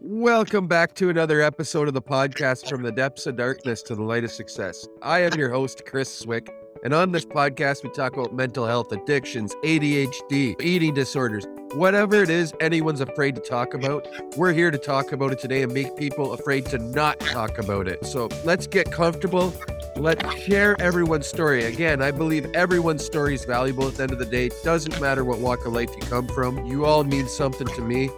Welcome back to another episode of the podcast from the depths of darkness to the light of success. I am your host, Chris Swick, and on this podcast, we talk about mental health, addictions, ADHD, eating disorders, whatever it is anyone's afraid to talk about. We're here to talk about it today and make people afraid to not talk about it. So let's get comfortable. Let's share everyone's story. Again, I believe everyone's story is valuable at the end of the day. It doesn't matter what walk of life you come from, you all mean something to me.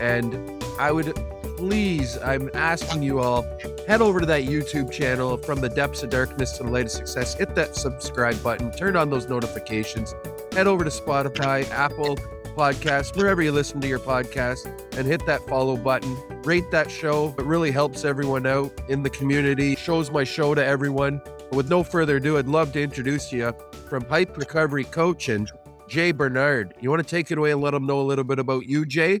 And I would please, I'm asking you all, head over to that YouTube channel from the depths of darkness to the light of success. Hit that subscribe button, turn on those notifications, head over to Spotify, Apple Podcast, wherever you listen to your podcast, and hit that follow button. Rate that show. It really helps everyone out in the community, shows my show to everyone. But with no further ado, I'd love to introduce you from Hype Recovery Coaching, Jay Bernard. You want to take it away and let them know a little bit about you, Jay?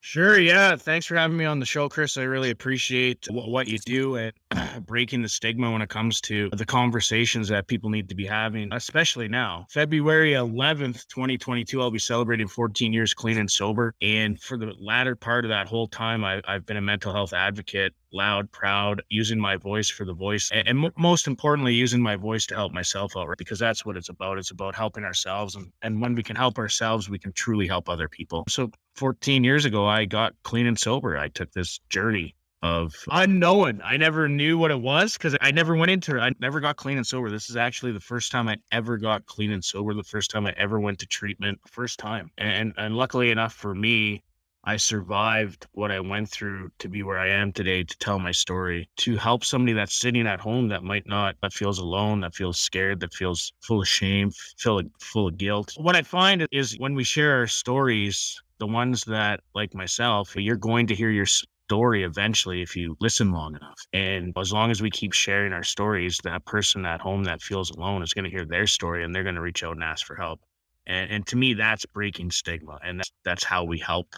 Sure. Yeah. Thanks for having me on the show, Chris. I really appreciate what, what you do and breaking the stigma when it comes to the conversations that people need to be having, especially now. February 11th, 2022, I'll be celebrating 14 years clean and sober. And for the latter part of that whole time, I, I've been a mental health advocate loud, proud, using my voice for the voice, and, and m- most importantly, using my voice to help myself out, right? Because that's what it's about. It's about helping ourselves. And, and when we can help ourselves, we can truly help other people. So 14 years ago, I got clean and sober. I took this journey of unknown. I never knew what it was because I never went into it. I never got clean and sober. This is actually the first time I ever got clean and sober, the first time I ever went to treatment, first time. And and luckily enough for me, I survived what I went through to be where I am today to tell my story, to help somebody that's sitting at home that might not, that feels alone, that feels scared, that feels full of shame, feel full of guilt. What I find is when we share our stories, the ones that, like myself, you're going to hear your story eventually if you listen long enough. And as long as we keep sharing our stories, that person at home that feels alone is going to hear their story and they're going to reach out and ask for help. And, and to me, that's breaking stigma. And that's, that's how we help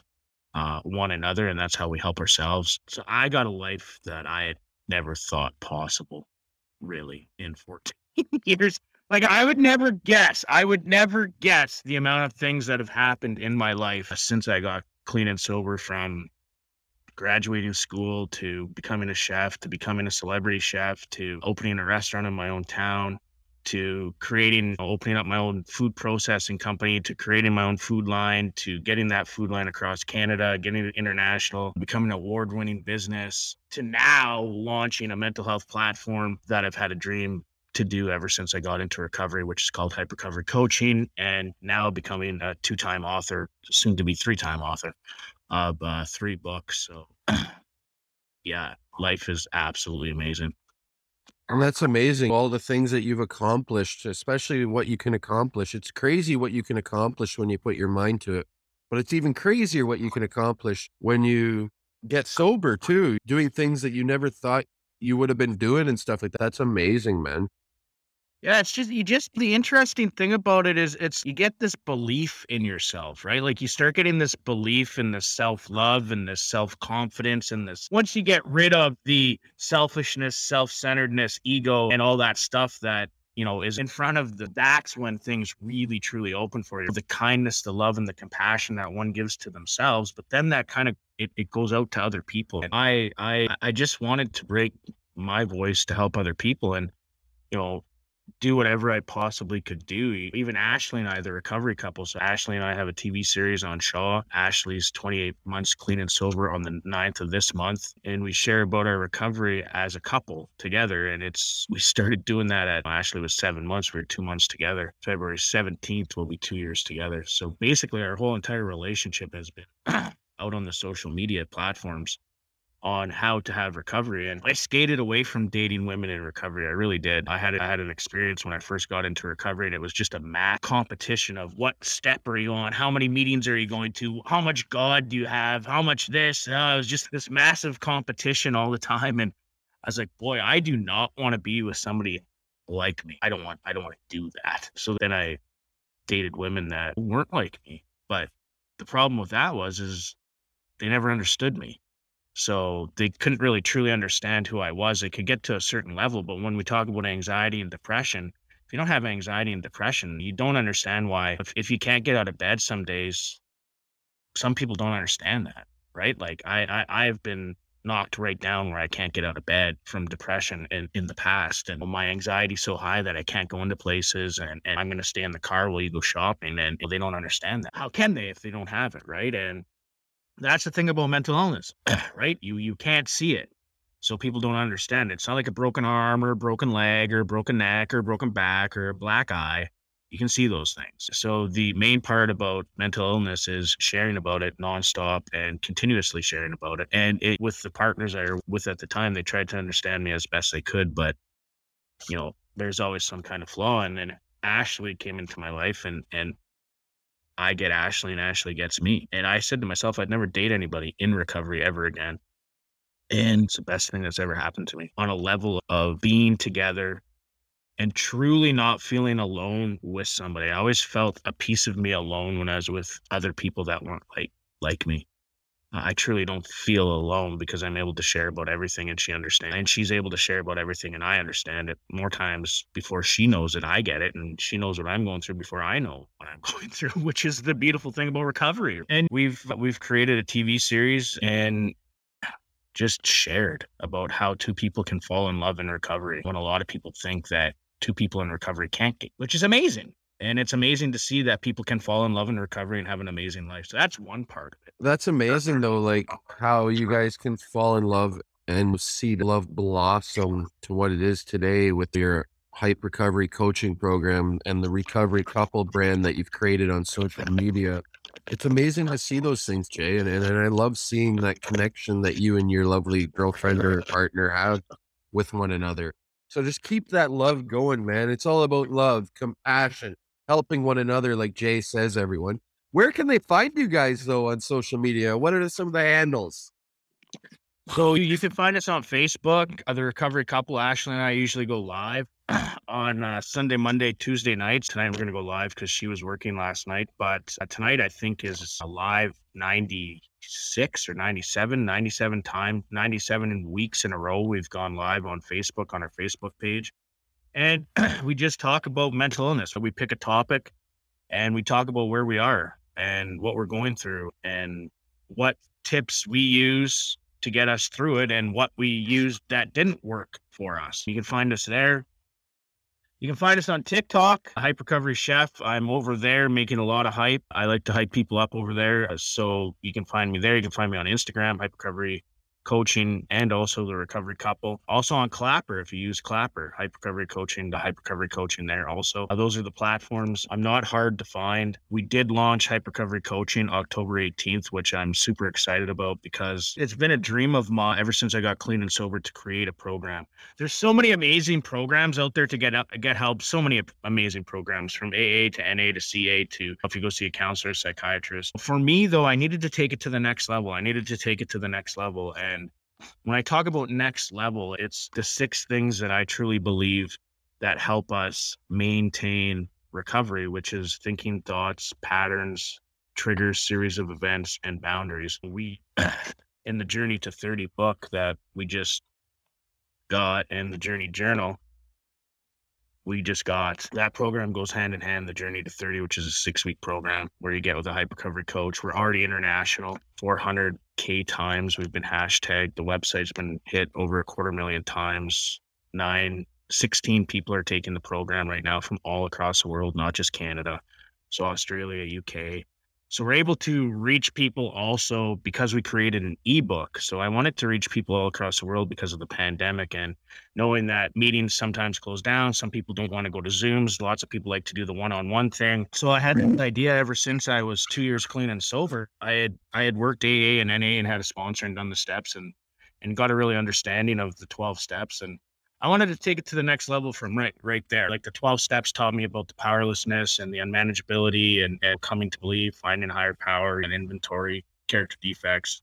uh, one another, and that's how we help ourselves. So I got a life that I had never thought possible, really, in 14 years. Like I would never guess. I would never guess the amount of things that have happened in my life since I got clean and sober from graduating school to becoming a chef to becoming a celebrity chef to opening a restaurant in my own town to creating, opening up my own food processing company, to creating my own food line, to getting that food line across Canada, getting it international, becoming an award winning business, to now launching a mental health platform that I've had a dream to do ever since I got into recovery, which is called Hype Recovery Coaching, and now becoming a two time author, soon to be three time author of uh, three books. So, yeah, life is absolutely amazing. And that's amazing. All the things that you've accomplished, especially what you can accomplish. It's crazy what you can accomplish when you put your mind to it. But it's even crazier what you can accomplish when you get sober too, doing things that you never thought you would have been doing and stuff like that. That's amazing, man. Yeah, it's just you just the interesting thing about it is it's you get this belief in yourself, right? Like you start getting this belief in this self-love and this self-confidence and this once you get rid of the selfishness, self-centeredness, ego and all that stuff that you know is in front of the that's when things really truly open for you the kindness the love and the compassion that one gives to themselves but then that kind of it, it goes out to other people and i i i just wanted to break my voice to help other people and you know do whatever I possibly could do. Even Ashley and I, the recovery couple. So Ashley and I have a TV series on Shaw. Ashley's 28 months clean and sober on the 9th of this month. And we share about our recovery as a couple together. And it's, we started doing that at, Ashley was seven months. We were two months together. February 17th will be two years together. So basically our whole entire relationship has been out on the social media platforms on how to have recovery. And I skated away from dating women in recovery. I really did. I had I had an experience when I first got into recovery, and it was just a math competition of what step are you on, how many meetings are you going to, how much God do you have, how much this. Uh, it was just this massive competition all the time, and I was like, boy, I do not want to be with somebody like me. I don't want I don't want to do that. So then I dated women that weren't like me, but the problem with that was is they never understood me so they couldn't really truly understand who I was. They could get to a certain level, but when we talk about anxiety and depression, if you don't have anxiety and depression, you don't understand why. If, if you can't get out of bed some days, some people don't understand that, right? Like I, I I've been knocked right down where I can't get out of bed from depression in, in the past. And my anxiety's so high that I can't go into places and, and I'm going to stay in the car while you go shopping. And they don't understand that. How can they if they don't have it? Right. And that's the thing about mental illness, right? You, you can't see it. So people don't understand it. It's not like a broken arm or a broken leg or broken neck or broken back or a black eye you can see those things. So the main part about mental illness is sharing about it nonstop and continuously sharing about it. And it, with the partners I were with at the time, they tried to understand me as best they could, but you know, there's always some kind of flaw. And then Ashley came into my life and and I get Ashley and Ashley gets me. And I said to myself, I'd never date anybody in recovery ever again. And it's the best thing that's ever happened to me on a level of being together, and truly not feeling alone with somebody. I always felt a piece of me alone when I was with other people that weren't like like me. Uh, I truly don't feel alone because I'm able to share about everything and she understands. And she's able to share about everything and I understand it more times before she knows it. I get it. And she knows what I'm going through before I know what I'm going through, which is the beautiful thing about recovery. And we've we've created a TV series and just shared about how two people can fall in love in recovery when a lot of people think that two people in recovery can't get, which is amazing. And it's amazing to see that people can fall in love in recovery and have an amazing life. So that's one part of it. That's amazing though, like oh, how you guys can fall in love and see love blossom to what it is today with your hype recovery coaching program and the recovery couple brand that you've created on social media. It's amazing to see those things, Jay. And, and, and I love seeing that connection that you and your lovely girlfriend or partner have with one another. So just keep that love going, man. It's all about love, compassion, helping one another, like Jay says, everyone. Where can they find you guys, though, on social media? What are some of the handles? So you can find us on Facebook. Uh, the Recovery Couple, Ashley and I usually go live on uh, Sunday, Monday, Tuesday nights. Tonight we're going to go live because she was working last night. But uh, tonight I think is a live 96 or 97, 97 times, 97 weeks in a row. We've gone live on Facebook on our Facebook page. And we just talk about mental illness. So we pick a topic and we talk about where we are and what we're going through and what tips we use to get us through it and what we used that didn't work for us. You can find us there. You can find us on TikTok, Hype Recovery Chef. I'm over there making a lot of hype. I like to hype people up over there. Uh, so you can find me there. You can find me on Instagram, Hype Recovery coaching and also the recovery couple. Also on Clapper, if you use Clapper, Hype Recovery Coaching, the Hype Recovery Coaching there also. Uh, those are the platforms. I'm not hard to find. We did launch Hype Recovery Coaching October 18th, which I'm super excited about because it's been a dream of mine ever since I got clean and sober to create a program. There's so many amazing programs out there to get up, get help. So many amazing programs from AA to NA to CA to if you go see a counselor, psychiatrist. For me though, I needed to take it to the next level. I needed to take it to the next level and when I talk about next level, it's the six things that I truly believe that help us maintain recovery, which is thinking thoughts, patterns, triggers, series of events, and boundaries. We, in the Journey to 30 book that we just got and the Journey Journal, we just got that program goes hand in hand the journey to 30 which is a six week program where you get with a hype recovery coach. We're already international 400k times we've been hashtagged. The website's been hit over a quarter million times. Nine 16 people are taking the program right now from all across the world not just canada. So australia uk so we're able to reach people also because we created an ebook. So I wanted to reach people all across the world because of the pandemic and knowing that meetings sometimes close down. Some people don't want to go to Zooms. Lots of people like to do the one-on-one thing. So I had the idea ever since I was two years clean and sober. I had I had worked AA and NA and had a sponsor and done the steps and and got a really understanding of the 12 steps and I wanted to take it to the next level from right right there. Like the 12 steps taught me about the powerlessness and the unmanageability and, and coming to believe, finding higher power and inventory, character defects,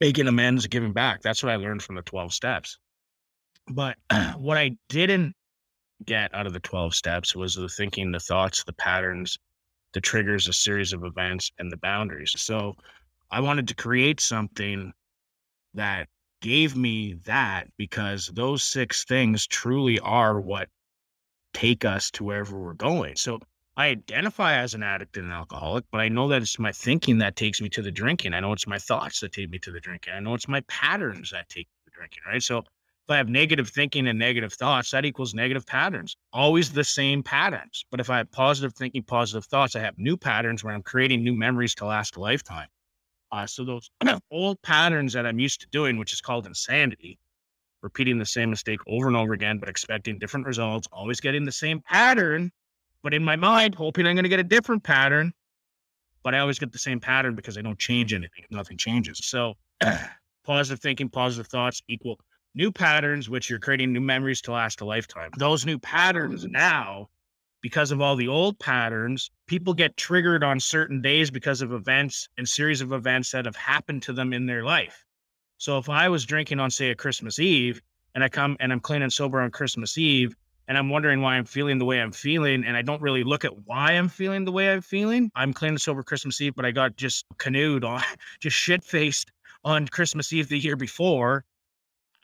making amends, giving back. That's what I learned from the 12 steps. But what I didn't get out of the 12 steps was the thinking, the thoughts, the patterns, the triggers, a series of events, and the boundaries. So I wanted to create something that gave me that because those six things truly are what take us to wherever we're going. So I identify as an addict and an alcoholic, but I know that it's my thinking that takes me to the drinking. I know it's my thoughts that take me to the drinking. I know it's my patterns that take me to the drinking, right? So if I have negative thinking and negative thoughts, that equals negative patterns. Always the same patterns. But if I have positive thinking, positive thoughts, I have new patterns where I'm creating new memories to last a lifetime. Uh, so those old patterns that I'm used to doing, which is called insanity, repeating the same mistake over and over again, but expecting different results, always getting the same pattern but in my mind, hoping I'm going to get a different pattern. But I always get the same pattern because I don't change anything. Nothing changes. So positive thinking, positive thoughts equal new patterns, which you're creating new memories to last a lifetime. Those new patterns now, because of all the old patterns, people get triggered on certain days because of events and series of events that have happened to them in their life. So if I was drinking on, say, a Christmas Eve, and I come and I'm clean and sober on Christmas Eve, and I'm wondering why I'm feeling the way I'm feeling. And I don't really look at why I'm feeling the way I'm feeling. I'm clean and sober Christmas Eve, but I got just canoed on, just shit faced on Christmas Eve the year before.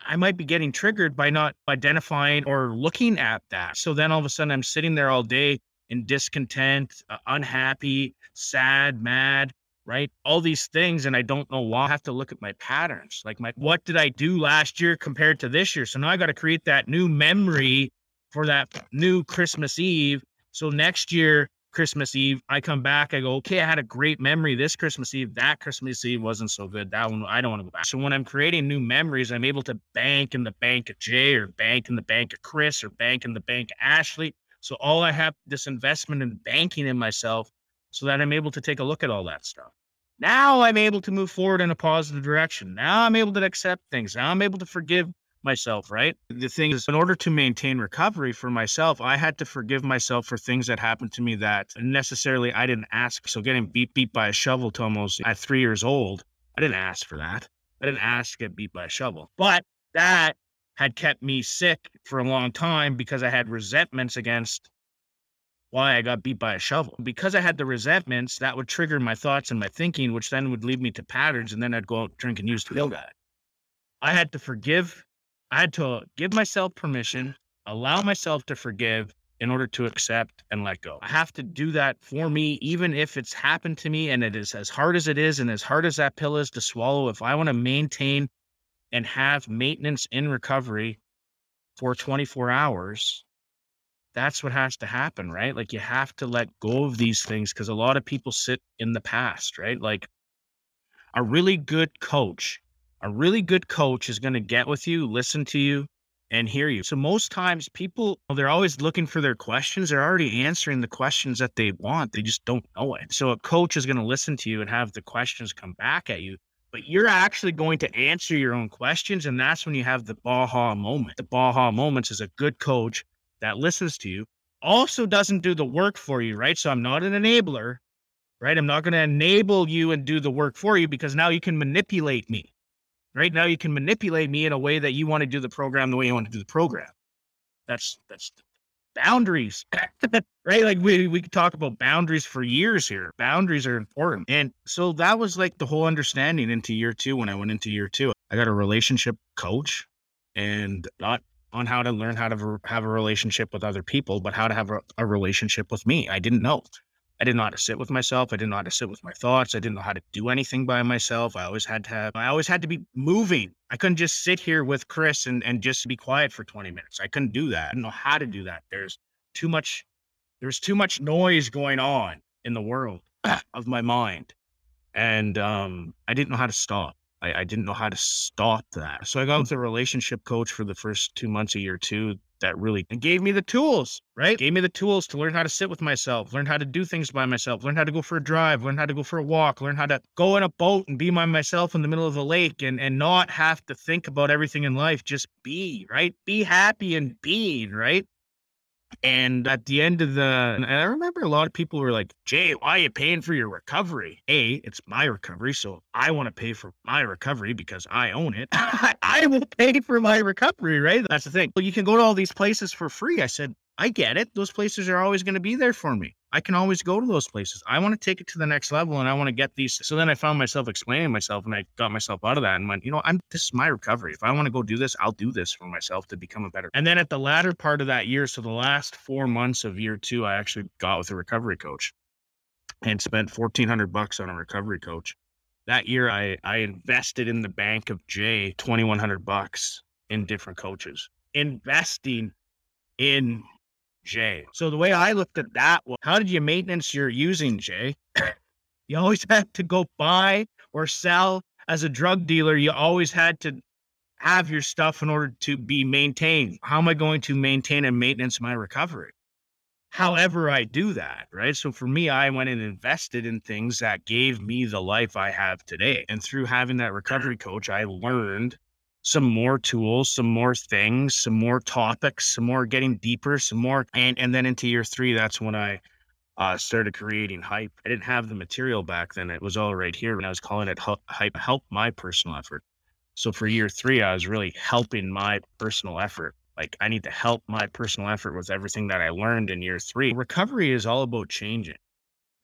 I might be getting triggered by not identifying or looking at that. So then all of a sudden I'm sitting there all day in discontent, uh, unhappy, sad, mad, right? All these things. And I don't know why I have to look at my patterns. Like my, what did I do last year compared to this year? So now I got to create that new memory for that new Christmas Eve. So next year, Christmas Eve, I come back, I go, okay, I had a great memory this Christmas Eve. That Christmas Eve wasn't so good. That one, I don't want to go back. So when I'm creating new memories, I'm able to bank in the bank of Jay or bank in the bank of Chris or bank in the bank of Ashley. So all I have this investment in banking in myself so that I'm able to take a look at all that stuff. Now I'm able to move forward in a positive direction. Now I'm able to accept things. Now I'm able to forgive myself, right? The thing is, in order to maintain recovery for myself, I had to forgive myself for things that happened to me that necessarily I didn't ask. So getting beat beat by a shovel to almost at three years old, I didn't ask for that. I didn't ask to get beat by a shovel. But that had kept me sick for a long time because I had resentments against why I got beat by a shovel. Because I had the resentments, that would trigger my thoughts and my thinking, which then would lead me to patterns, and then I'd go out drink and use to feel that. I had to forgive I had to give myself permission, allow myself to forgive in order to accept and let go. I have to do that for me, even if it's happened to me and it is as hard as it is and as hard as that pill is to swallow. If I want to maintain and have maintenance in recovery for 24 hours, that's what has to happen, right? Like you have to let go of these things because a lot of people sit in the past, right? Like a really good coach a really good coach is going to get with you, listen to you, and hear you. So most times people they're always looking for their questions. They're already answering the questions that they want. They just don't know it. So a coach is going to listen to you and have the questions come back at you. But you're actually going to answer your own questions. And that's when you have the Baja moment. The Baja moments is a good coach that listens to you, also doesn't do the work for you, right? So I'm not an enabler, right? I'm not going to enable you and do the work for you because now you can manipulate me right? Now you can manipulate me in a way that you want to do the program the way you want to do the program. That's that's boundaries right? Like we we could talk about boundaries for years here. Boundaries are important. And so that was like the whole understanding into year two when i went into year two. I got a relationship coach and not on how to learn how to have a relationship with other people but how to have a, a relationship with me. I didn't know I didn't know how to sit with myself. I didn't know how to sit with my thoughts. I didn't know how to do anything by myself. I always had to have, I always had to be moving. I couldn't just sit here with Chris and, and just be quiet for 20 minutes. I couldn't do that. I didn't know how to do that. There's too much, there's too much noise going on in the world of my mind. And um, I didn't know how to stop. I, I didn't know how to stop that. So I got hmm. with a relationship coach for the first two months, a year, two that really gave me the tools, right? Gave me the tools to learn how to sit with myself, learn how to do things by myself, learn how to go for a drive, learn how to go for a walk, learn how to go in a boat and be by myself in the middle of the lake and, and not have to think about everything in life. Just be, right? Be happy and being, right? And at the end of the, and I remember a lot of people were like, Jay, why are you paying for your recovery? A, it's my recovery. So I want to pay for my recovery because I own it. I will pay for my recovery, right? That's the thing. Well, you can go to all these places for free. I said, I get it. Those places are always going to be there for me. I can always go to those places. I want to take it to the next level and I want to get these. So then I found myself explaining myself and I got myself out of that and went, you know, I'm this is my recovery. If I want to go do this, I'll do this for myself to become a better. And then at the latter part of that year, so the last four months of year two, I actually got with a recovery coach and spent 1400 bucks on a recovery coach. That year I I invested in the bank of Jay 2100 bucks in different coaches. Investing in Jay. So the way I looked at that was how did you maintenance your using Jay? you always had to go buy or sell as a drug dealer. You always had to have your stuff in order to be maintained. How am I going to maintain and maintenance my recovery? However, I do that, right? So for me, I went and invested in things that gave me the life I have today. And through having that recovery coach, I learned some more tools, some more things, some more topics, some more getting deeper, some more, and and then into year three, that's when I uh, started creating hype. I didn't have the material back then; it was all right here, and I was calling it hype, help my personal effort. So for year three, I was really helping my personal effort. Like I need to help my personal effort with everything that I learned in year three. Recovery is all about changing,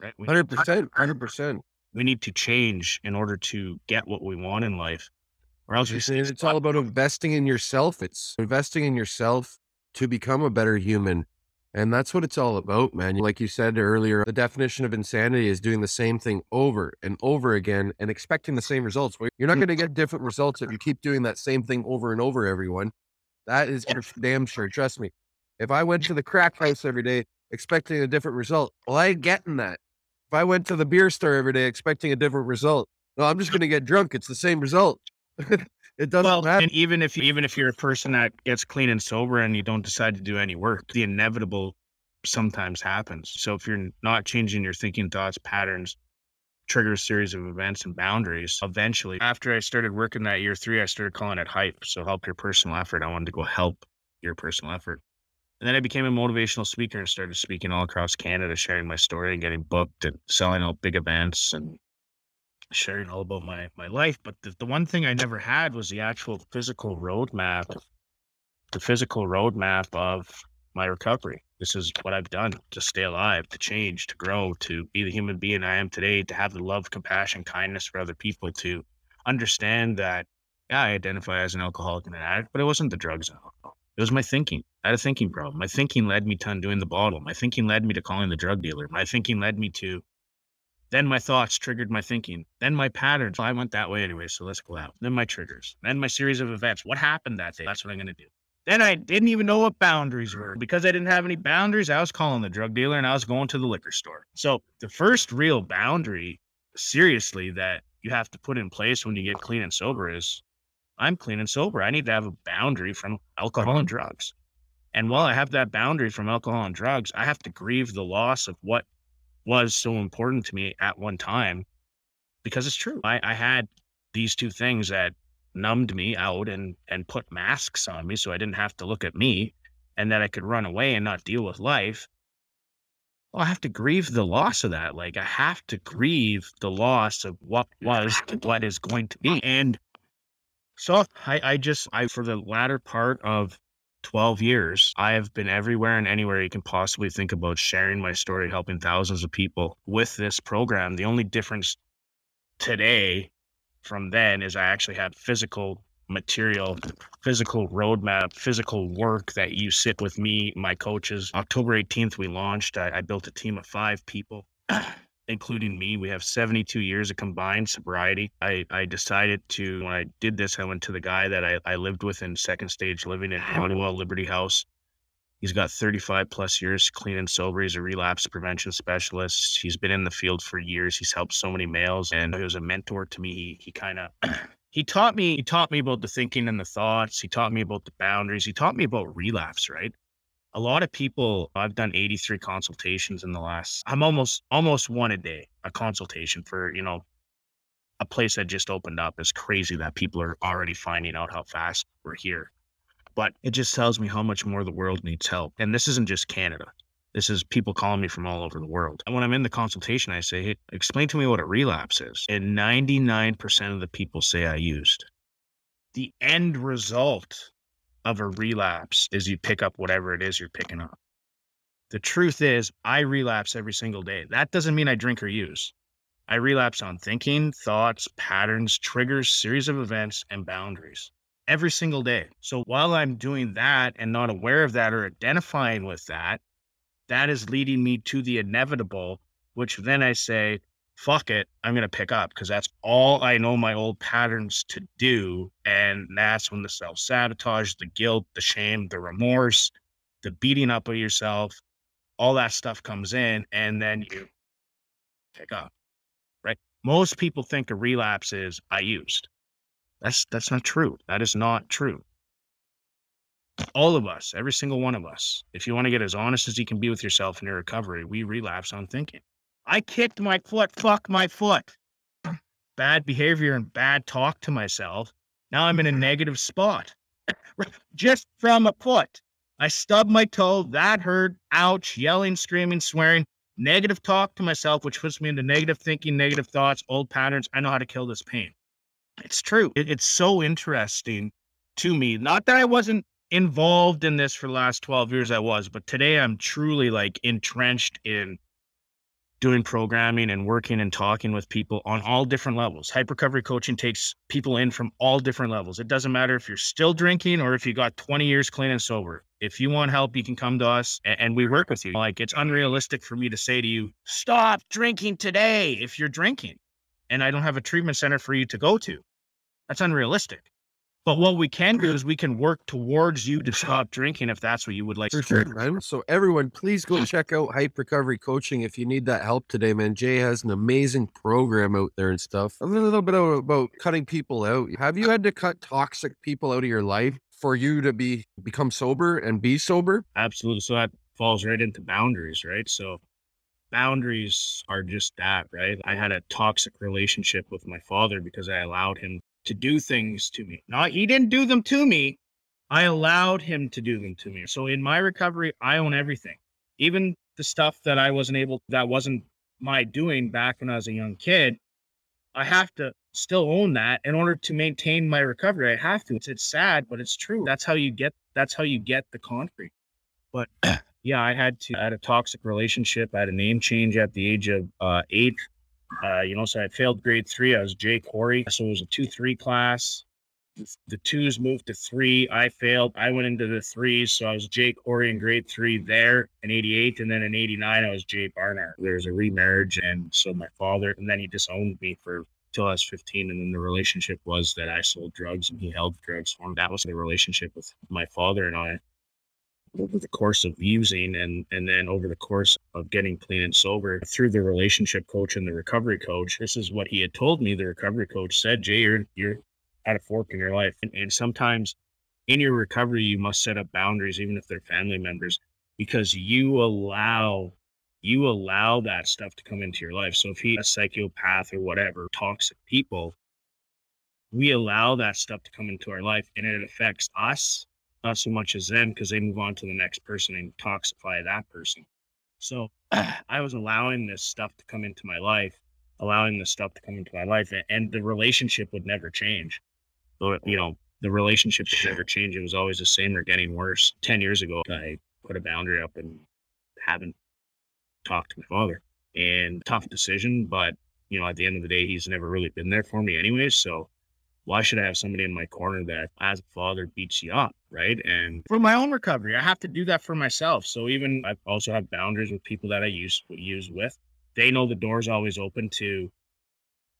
right? Hundred percent, hundred percent. We need to change in order to get what we want in life or else it's, it's all about investing in yourself. It's investing in yourself to become a better human. And that's what it's all about, man. Like you said earlier, the definition of insanity is doing the same thing over and over again and expecting the same results. You're not mm. going to get different results if you keep doing that same thing over and over, everyone. That is for damn sure. Trust me. If I went to the crack house every day expecting a different result, well, I ain't getting that. If I went to the beer store every day expecting a different result, no, I'm just going to get drunk. It's the same result. it doesn't well, matter. And even if even if you're a person that gets clean and sober and you don't decide to do any work, the inevitable sometimes happens. So if you're not changing your thinking thoughts, patterns, trigger a series of events and boundaries. Eventually, after I started working that year three, I started calling it hype. So help your personal effort. I wanted to go help your personal effort. And then I became a motivational speaker and started speaking all across Canada, sharing my story and getting booked and selling out big events and sharing all about my my life. But the, the one thing I never had was the actual physical roadmap, the physical roadmap of my recovery. This is what I've done to stay alive, to change, to grow, to be the human being I am today, to have the love, compassion, kindness for other people, to understand that yeah, I identify as an alcoholic and an addict, but it wasn't the drugs and alcohol. It was my thinking. I had a thinking problem. My thinking led me to undoing the bottle. My thinking led me to calling the drug dealer. My thinking led me to then my thoughts triggered my thinking. Then my patterns. I went that way anyway, so let's go out. Then my triggers. Then my series of events. What happened that day? That's what I'm going to do. Then I didn't even know what boundaries were. Because I didn't have any boundaries, I was calling the drug dealer and I was going to the liquor store. So the first real boundary, seriously, that you have to put in place when you get clean and sober is I'm clean and sober. I need to have a boundary from alcohol and drugs. And while I have that boundary from alcohol and drugs, I have to grieve the loss of what was so important to me at one time because it's true. I, I had these two things that numbed me out and and put masks on me so I didn't have to look at me and that I could run away and not deal with life. Well, I have to grieve the loss of that. Like I have to grieve the loss of what was what is going to be. And so I, I just I for the latter part of 12 years, I have been everywhere and anywhere you can possibly think about sharing my story, helping thousands of people with this program. The only difference today from then is I actually have physical material, physical roadmap, physical work that you sit with me, my coaches. October 18th, we launched. I, I built a team of five people. including me. We have 72 years of combined sobriety. I, I decided to, when I did this, I went to the guy that I, I lived with in second stage living in Honeywell Liberty House. He's got 35 plus years clean and sober. He's a relapse prevention specialist. He's been in the field for years. He's helped so many males and he was a mentor to me. He, he kind of, he taught me, he taught me about the thinking and the thoughts. He taught me about the boundaries. He taught me about relapse, right? A lot of people i've done 83 consultations in the last i'm almost almost one a day a consultation for you know a place that just opened up. Is crazy that people are already finding out how fast we're here but it just tells me how much more the world needs help and this isn't just canada. This is people calling me from all over the world and when i'm in the consultation i say hey explain to me what a relapse is and 99% of the people say i used. The end result of a relapse is you pick up whatever it is you're picking up. The truth is, I relapse every single day. That doesn't mean I drink or use. I relapse on thinking, thoughts, patterns, triggers, series of events, and boundaries every single day. So while I'm doing that and not aware of that or identifying with that, that is leading me to the inevitable, which then I say, fuck it, I'm going to pick up because that's all I know my old patterns to do. And that's when the self sabotage, the guilt, the shame, the remorse, the beating up of yourself, all that stuff comes in. And then you pick up, right? Most people think a relapse is I used. That's that's not true. That is not true. All of us, every single one of us, if you want to get as honest as you can be with yourself in your recovery, we relapse on thinking. I kicked my foot, fuck my foot. Bad behavior and bad talk to myself. Now I'm in a negative spot. Just from a foot. I stubbed my toe, that hurt, ouch, yelling, screaming, swearing, negative talk to myself, which puts me into negative thinking, negative thoughts, old patterns. I know how to kill this pain. It's true. It, it's so interesting to me. Not that I wasn't involved in this for the last 12 years, I was, but today I'm truly like entrenched in doing programming and working and talking with people on all different levels. Hype recovery coaching takes people in from all different levels. It doesn't matter if you're still drinking or if you got 20 years clean and sober. If you want help, you can come to us and, and we work with you. Like it's unrealistic for me to say to you, stop drinking today if you're drinking and I don't have a treatment center for you to go to. That's unrealistic. But what we can do is we can work towards you to stop drinking if that's what you would like. For sure, man. So everyone, please go check out Hype Recovery Coaching if you need that help today, man. Jay has an amazing program out there and stuff. A little bit about cutting people out. Have you had to cut toxic people out of your life for you to be become sober and be sober? Absolutely. So that falls right into boundaries, right? So boundaries are just that, right? I had a toxic relationship with my father because I allowed him to do things to me. Not he didn't do them to me. I allowed him to do them to me. So in my recovery, I own everything. Even the stuff that I wasn't able that wasn't my doing back when I was a young kid, I have to still own that in order to maintain my recovery. I have to. It's, it's sad, but it's true. That's how you get that's how you get the concrete. But yeah, I had to I had a toxic relationship. I had a name change at the age of uh, eight. Uh, you know, so I failed grade three. I was Jay Corey. So it was a two three class. The twos moved to three. I failed. I went into the threes. So I was Jay Corey in grade three there in 88. And then in 89, I was Jay Barnard. There's a remarriage. And so my father, and then he disowned me for till I was 15. And then the relationship was that I sold drugs and he held drugs for me. That was the relationship with my father and I over the course of using and and then over the course of getting clean and sober through the relationship coach and the recovery coach this is what he had told me the recovery coach said jay you're you're at a fork in your life. And, and sometimes in your recovery you must set up boundaries even if they're family members because you allow you allow that stuff to come into your life. So if he's a psychopath or whatever toxic people we allow that stuff to come into our life and it affects us not so much as them because they move on to the next person and toxify that person. So I was allowing this stuff to come into my life, allowing this stuff to come into my life, and the relationship would never change. So, you know, the relationship would never change. It was always the same or getting worse. 10 years ago, I put a boundary up and haven't talked to my father. And tough decision, but, you know, at the end of the day, he's never really been there for me anyways. So why should I have somebody in my corner that as a father beats you up? Right. And for my own recovery, I have to do that for myself. So even I also have boundaries with people that I use use with. They know the door's always open to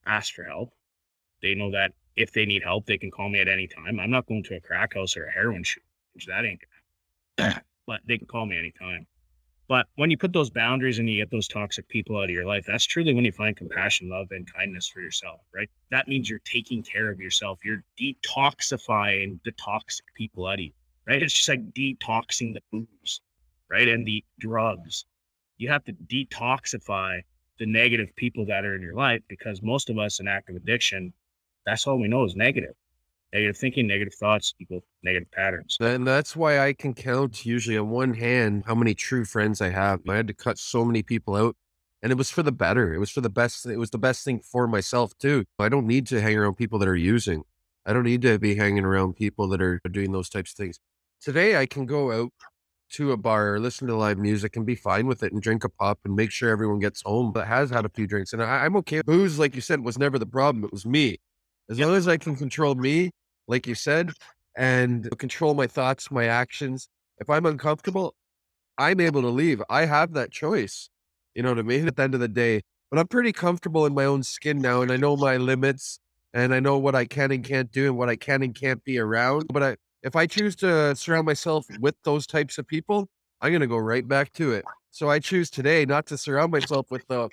ask for help. They know that if they need help, they can call me at any time. I'm not going to a crack house or a heroin shoot, which that ain't gonna but they can call me anytime. But when you put those boundaries and you get those toxic people out of your life, that's truly when you find compassion, love, and kindness for yourself, right? That means you're taking care of yourself. You're detoxifying the toxic people out of you, right? It's just like detoxing the booze, right? And the drugs. You have to detoxify the negative people that are in your life because most of us in active addiction, that's all we know is negative negative thinking, negative thoughts equal negative patterns. And that's why I can count usually on one hand how many true friends I have. I had to cut so many people out. And it was for the better. It was for the best. It was the best thing for myself too. I don't need to hang around people that are using. I don't need to be hanging around people that are doing those types of things. Today I can go out to a bar or listen to live music and be fine with it and drink a pop and make sure everyone gets home that has had a few drinks. And I, am okay. Booze, like you said, was never the problem. It was me. As long as I can control me, like you said, and control my thoughts, my actions. If I'm uncomfortable, I'm able to leave. I have that choice. You know what I mean? At the end of the day, but I'm pretty comfortable in my own skin now, and I know my limits, and I know what I can and can't do, and what I can and can't be around. But I, if I choose to surround myself with those types of people, I'm gonna go right back to it. So I choose today not to surround myself with the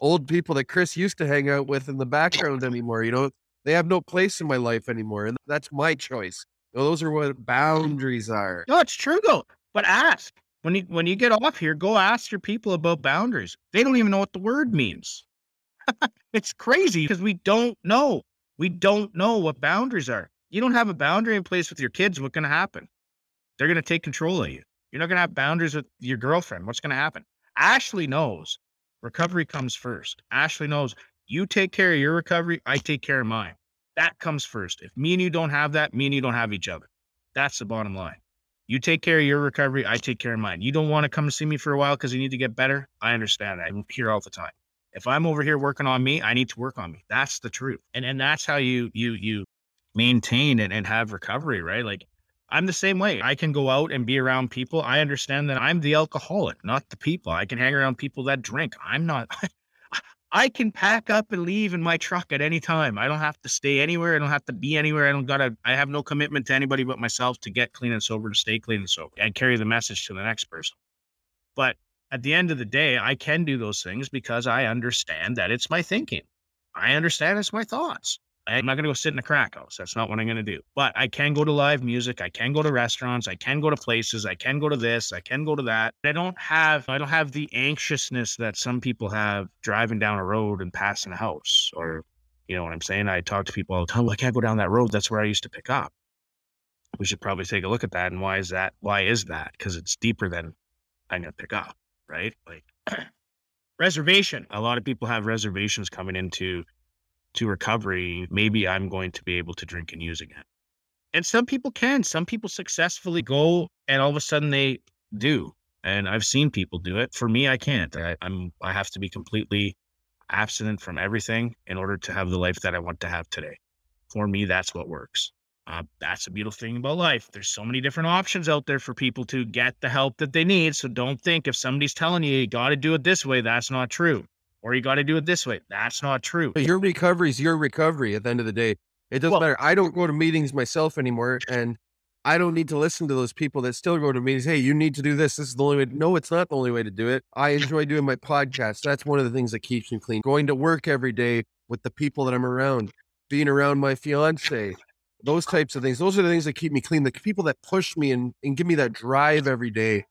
old people that Chris used to hang out with in the background anymore. You know, they have no place in my life anymore, and that's my choice. Those are what boundaries are. No, it's true though. But ask when you when you get off here, go ask your people about boundaries. They don't even know what the word means. it's crazy because we don't know. We don't know what boundaries are. You don't have a boundary in place with your kids, what's going to happen? They're going to take control of you. You're not going to have boundaries with your girlfriend. What's going to happen? Ashley knows recovery comes first. Ashley knows you take care of your recovery, I take care of mine. That comes first. If me and you don't have that, me and you don't have each other. That's the bottom line. You take care of your recovery, I take care of mine. You don't want to come see me for a while because you need to get better. I understand that. I'm here all the time. If I'm over here working on me, I need to work on me. That's the truth. And and that's how you you you maintain and, and have recovery, right? Like I'm the same way. I can go out and be around people. I understand that I'm the alcoholic, not the people. I can hang around people that drink. I'm not I can pack up and leave in my truck at any time. I don't have to stay anywhere. I don't have to be anywhere. I don't gotta. I have no commitment to anybody but myself to get clean and sober, to stay clean and sober, and carry the message to the next person. But at the end of the day, I can do those things because I understand that it's my thinking. I understand it's my thoughts. I'm not going to go sit in a crack house. That's not what I'm going to do. But I can go to live music. I can go to restaurants. I can go to places. I can go to this. I can go to that. I don't have I don't have the anxiousness that some people have driving down a road and passing a house. Or you know what I'm saying? I talk to people all the time. Oh, I can't go down that road. That's where I used to pick up. We should probably take a look at that. And why is that? Why is that? Because it's deeper than I'm going to pick up, right? Like reservation. A lot of people have reservations coming into to recovery, maybe I'm going to be able to drink and use again. And some people can. Some people successfully go and all of a sudden they do. And I've seen people do it. For me, I can't. I, I'm I have to be completely abstinent from everything in order to have the life that I want to have today. For me, that's what works. Uh, that's a beautiful thing about life. There's so many different options out there for people to get the help that they need. So don't think if somebody's telling you you got to do it this way, that's not true or you got to do it this way. That's not true. Your recovery is your recovery at the end of the day. It doesn't well, matter. I don't go to meetings myself anymore, and I don't need to listen to those people that still go to meetings. Hey, you need to do this. This is the only way. No, it's not the only way to do it. I enjoy doing my podcast. That's one of the things that keeps me clean. Going to work every day with the people that I'm around, being around my fiance, those types of things. Those are the things that keep me clean. The people that push me and, and give me that drive every day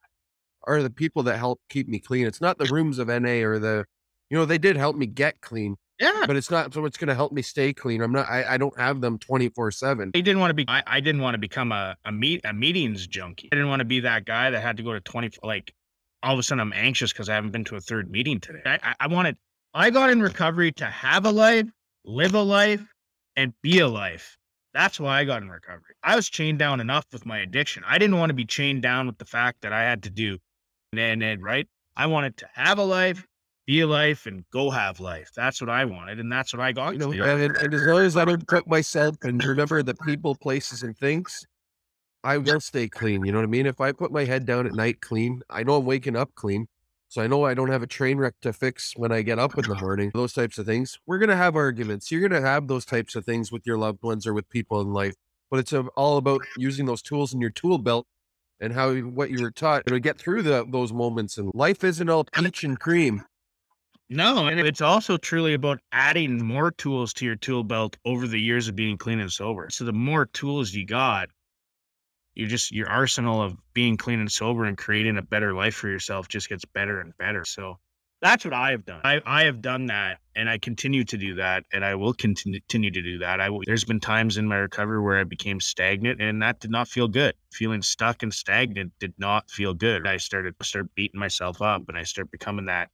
are the people that help keep me clean. It's not the rooms of NA or the you know, they did help me get clean. Yeah. But it's not so it's gonna help me stay clean. I'm not I, I don't have them 24 7. I didn't want to be I, I didn't want to become a, a meet a meetings junkie. I didn't want to be that guy that had to go to 20 like all of a sudden I'm anxious because I haven't been to a third meeting today. I, I, I wanted I got in recovery to have a life, live a life, and be a life. That's why I got in recovery. I was chained down enough with my addiction. I didn't want to be chained down with the fact that I had to do and, and right. I wanted to have a life, be a life and go have life. That's what I wanted, and that's what I got. You know, and, and, as long as I don't put myself and remember the people, places, and things, I will stay clean. You know what I mean? If I put my head down at night clean, I know I'm waking up clean. So I know I don't have a train wreck to fix when I get up in the morning, those types of things. We're going to have arguments. You're going to have those types of things with your loved ones or with people in life. But it's all about using those tools in your tool belt and how what you were taught to get through the, those moments. And life isn't all peach and cream. No, and it's also truly about adding more tools to your tool belt over the years of being clean and sober. So the more tools you got, you just your arsenal of being clean and sober and creating a better life for yourself just gets better and better. So that's what I have done. I, I have done that and I continue to do that and I will continue, to do that. I there's been times in my recovery where I became stagnant and that did not feel good. Feeling stuck and stagnant did not feel good. I started start beating myself up and I start becoming that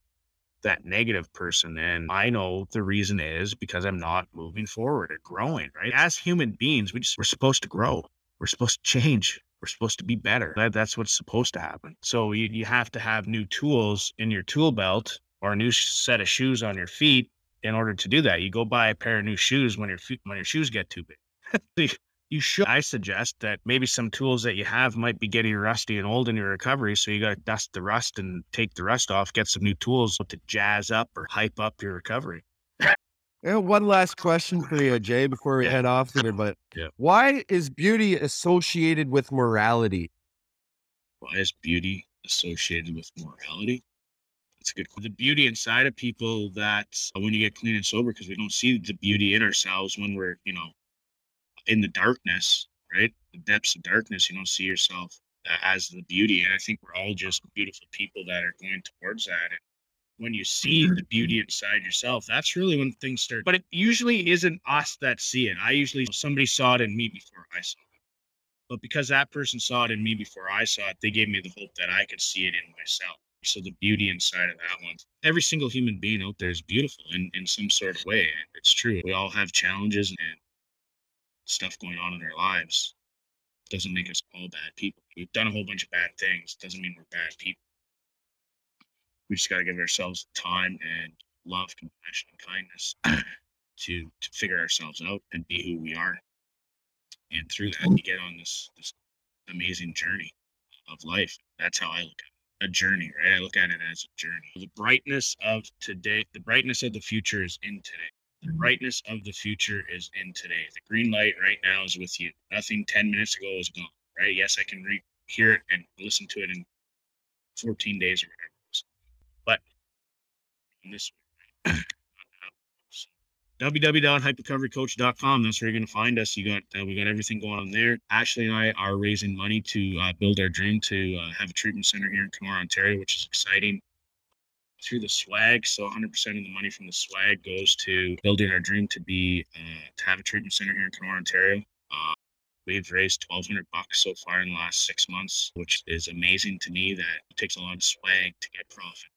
that negative person. And I know the reason is because I'm not moving forward and growing, right? As human beings, we just, we're supposed to grow. We're supposed to change. we're supposed to be better. That, that's what's supposed to happen. So you, you have to have new tools in your tool belt or a new set of shoes on your feet in order to do that. You go buy a pair of new shoes when your feet, when your shoes get too big. you should. I suggest that maybe some tools that you have might be getting rusty and old in your recovery. So you got to dust the rust and take the rust off, get some new tools to jazz up or hype up your recovery. Yeah, one last question for you, Jay, before we Yeah. head off here. But Yeah. why is beauty associated with morality? Why is beauty associated with morality? That's a good. The beauty inside of people that when you get clean and sober, because we don't see the beauty in ourselves when we're, you know, in the darkness, right? The depths of darkness, you don't see yourself uh, as the beauty. And I think we're all just beautiful people that are going towards that. And when you see the beauty inside yourself, that's really when things start. But it usually isn't us that see it. I usually somebody saw it in me before I saw it. But because that person saw it in me before I saw it, they gave me the hope that I could see it in myself. So the beauty inside of that one. Every single human being out there is beautiful in, in some sort of way. It's true. We all have challenges and stuff going on in our lives. Doesn't make us all bad people. We've done a whole bunch of bad things. Doesn't mean we're bad people. We just got to give ourselves time and love, compassion, and kindness to to figure ourselves out and be who we are. And through that, you get on this this amazing journey of life. That's how I look at it. A journey, right? I look at it as a journey. The brightness of today, the brightness of the future is in today. The brightness of the future is in today. The green light right now is with you. Nothing 10 minutes ago is gone, right? Yes, I can re- hear it and listen to it in 14 days or whatever. it is. But this www.hypercoverycoach.com. That's where you're going to find us. You got uh, we got everything going on there. Ashley and I are raising money to uh, build our dream to uh, have a treatment center here in Kenora, Ontario, which is exciting. Through the swag, so 100% of the money from the swag goes to building our dream to be uh, to have a treatment center here in Kenora, Ontario. Uh, we've raised 1,200 bucks so far in the last six months, which is amazing to me. That it takes a lot of swag to get profit.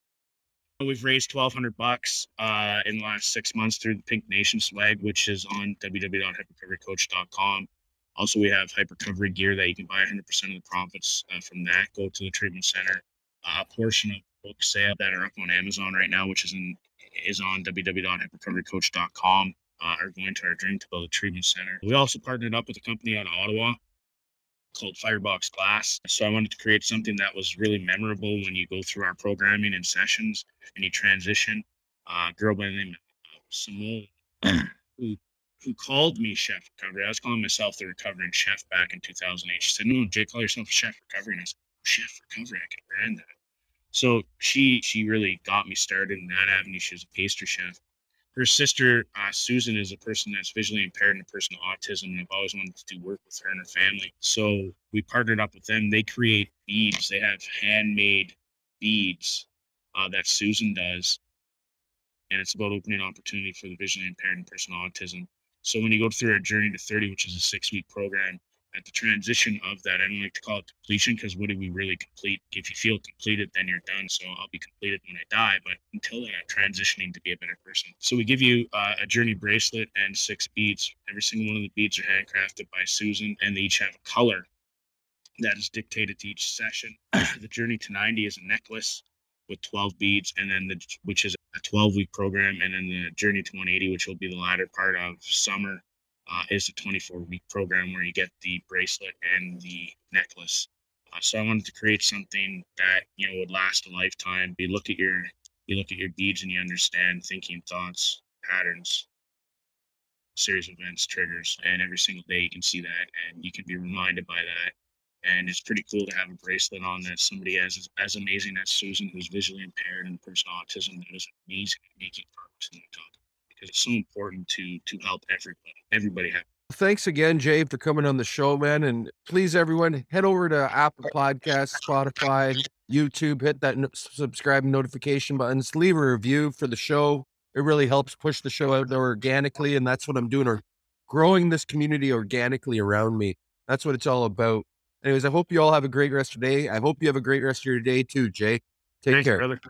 We've raised 1,200 bucks uh, in the last six months through the Pink Nation swag, which is on www.hypercoverycoach.com. Also, we have hypercovery gear that you can buy 100% of the profits uh, from that go to the treatment center. Uh, a portion of book sale that are up on Amazon right now, which is in is on www.hypercoverycoach.com, uh, are going to our dream to build a treatment center. We also partnered up with a company out of Ottawa called Firebox Glass. So I wanted to create something that was really memorable when you go through our programming and sessions and you transition. Uh, a girl by the name of Simone, who who called me Chef Recovery. I was calling myself the recovering chef back in 2008. She said, "No, Jay, call yourself Chef Recovery." And I said, "Chef Recovery, I can brand that." So she she really got me started in that avenue. She was a pastry chef. Her sister uh, Susan is a person that's visually impaired and a person with autism, and I've always wanted to do work with her and her family. So we partnered up with them. They create beads. They have handmade beads uh, that Susan does, and it's about opening opportunity for the visually impaired and person with autism. So when you go through our journey to 30, which is a six week program, at the transition of that, I don't like to call it completion because what do we really complete? If you feel completed, then you're done. So I'll be completed when I die. But until then, I'm transitioning to be a better person. So we give you uh, a journey bracelet and six beads. Every single one of the beads are handcrafted by Susan, and they each have a color that is dictated to each session. the journey to 90 is a necklace with 12 beads, and then the which is a 12 week program, and then the journey to 180, which will be the latter part of summer uh, is a 24 week program where you get the bracelet and the necklace. Uh, so I wanted to create something that you know would last a lifetime. You look at your you look at your deeds and you understand thinking, thoughts, patterns, series of events, triggers, and every single day you can see that and you can be reminded by that. And it's pretty cool to have a bracelet on that somebody as as amazing as Susan, who's visually impaired and person with autism, that is amazing at making in the talk because it's so important to to help everybody. Everybody have. Thanks again, Jay, for coming on the show, man. And please, everyone, head over to Apple Podcasts, Spotify, YouTube, hit that no- subscribe notification buttons, leave a review for the show. It really helps push the show out there organically. And that's what I'm doing, or growing this community organically around me. That's what it's all about. Anyways, I hope you all have a great rest of your day. I hope you have a great rest of your day too, Jay. Take Thanks, care. brother.